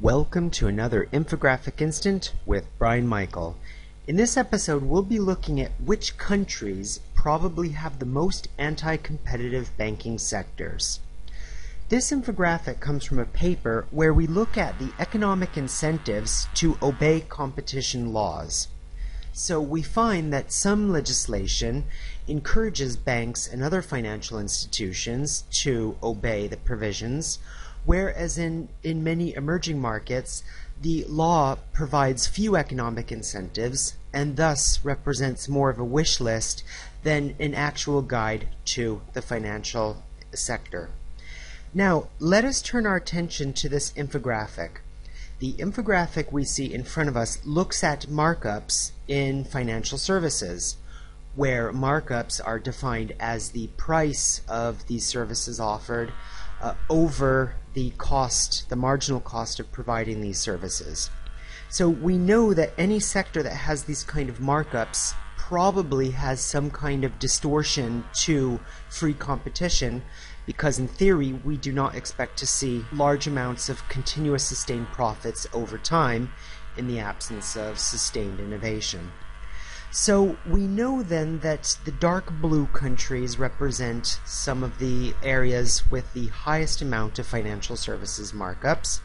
Welcome to another infographic instant with Brian Michael. In this episode, we'll be looking at which countries probably have the most anti competitive banking sectors. This infographic comes from a paper where we look at the economic incentives to obey competition laws. So we find that some legislation encourages banks and other financial institutions to obey the provisions, whereas in, in many emerging markets, the law provides few economic incentives and thus represents more of a wish list than an actual guide to the financial sector. Now, let us turn our attention to this infographic. The infographic we see in front of us looks at markups in financial services, where markups are defined as the price of these services offered uh, over the cost, the marginal cost of providing these services. So we know that any sector that has these kind of markups probably has some kind of distortion to free competition because in theory we do not expect to see large amounts of continuous sustained profits over time in the absence of sustained innovation. So we know then that the dark blue countries represent some of the areas with the highest amount of financial services markups.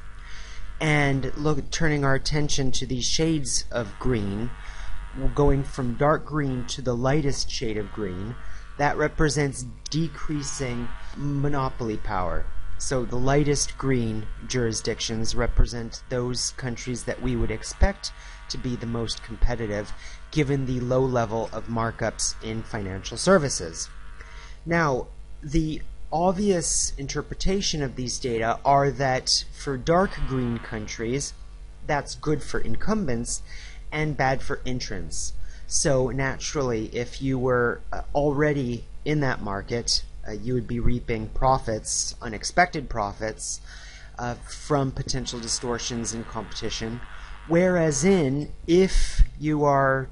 And look, turning our attention to these shades of green, going from dark green to the lightest shade of green, that represents decreasing monopoly power. So the lightest green jurisdictions represent those countries that we would expect to be the most competitive given the low level of markups in financial services. Now, the obvious interpretation of these data are that for dark green countries, that's good for incumbents and bad for entrants. So naturally, if you were uh, already in that market, uh, you would be reaping profits, unexpected profits, uh, from potential distortions in competition. Whereas in, if you are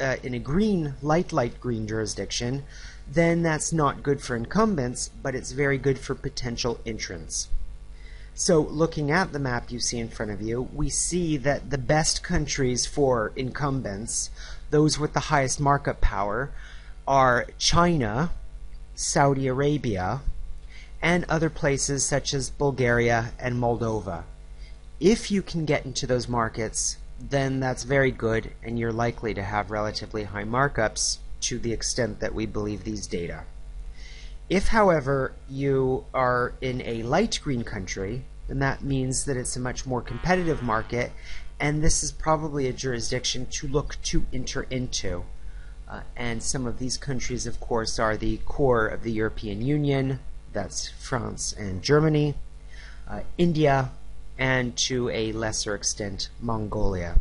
uh, in a green, light, light green jurisdiction, then that's not good for incumbents, but it's very good for potential entrants. So looking at the map you see in front of you, we see that the best countries for incumbents, those with the highest markup power, are China, Saudi Arabia, and other places such as Bulgaria and Moldova. If you can get into those markets, then that's very good and you're likely to have relatively high markups to the extent that we believe these data. If, however, you are in a light green country, then that means that it's a much more competitive market, and this is probably a jurisdiction to look to enter into. Uh, and some of these countries, of course, are the core of the European Union, that's France and Germany, uh, India, and to a lesser extent, Mongolia.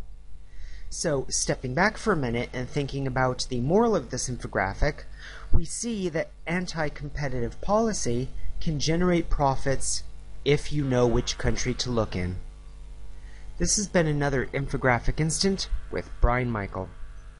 So, stepping back for a minute and thinking about the moral of this infographic, we see that anti competitive policy can generate profits if you know which country to look in. This has been another infographic instant with Brian Michael.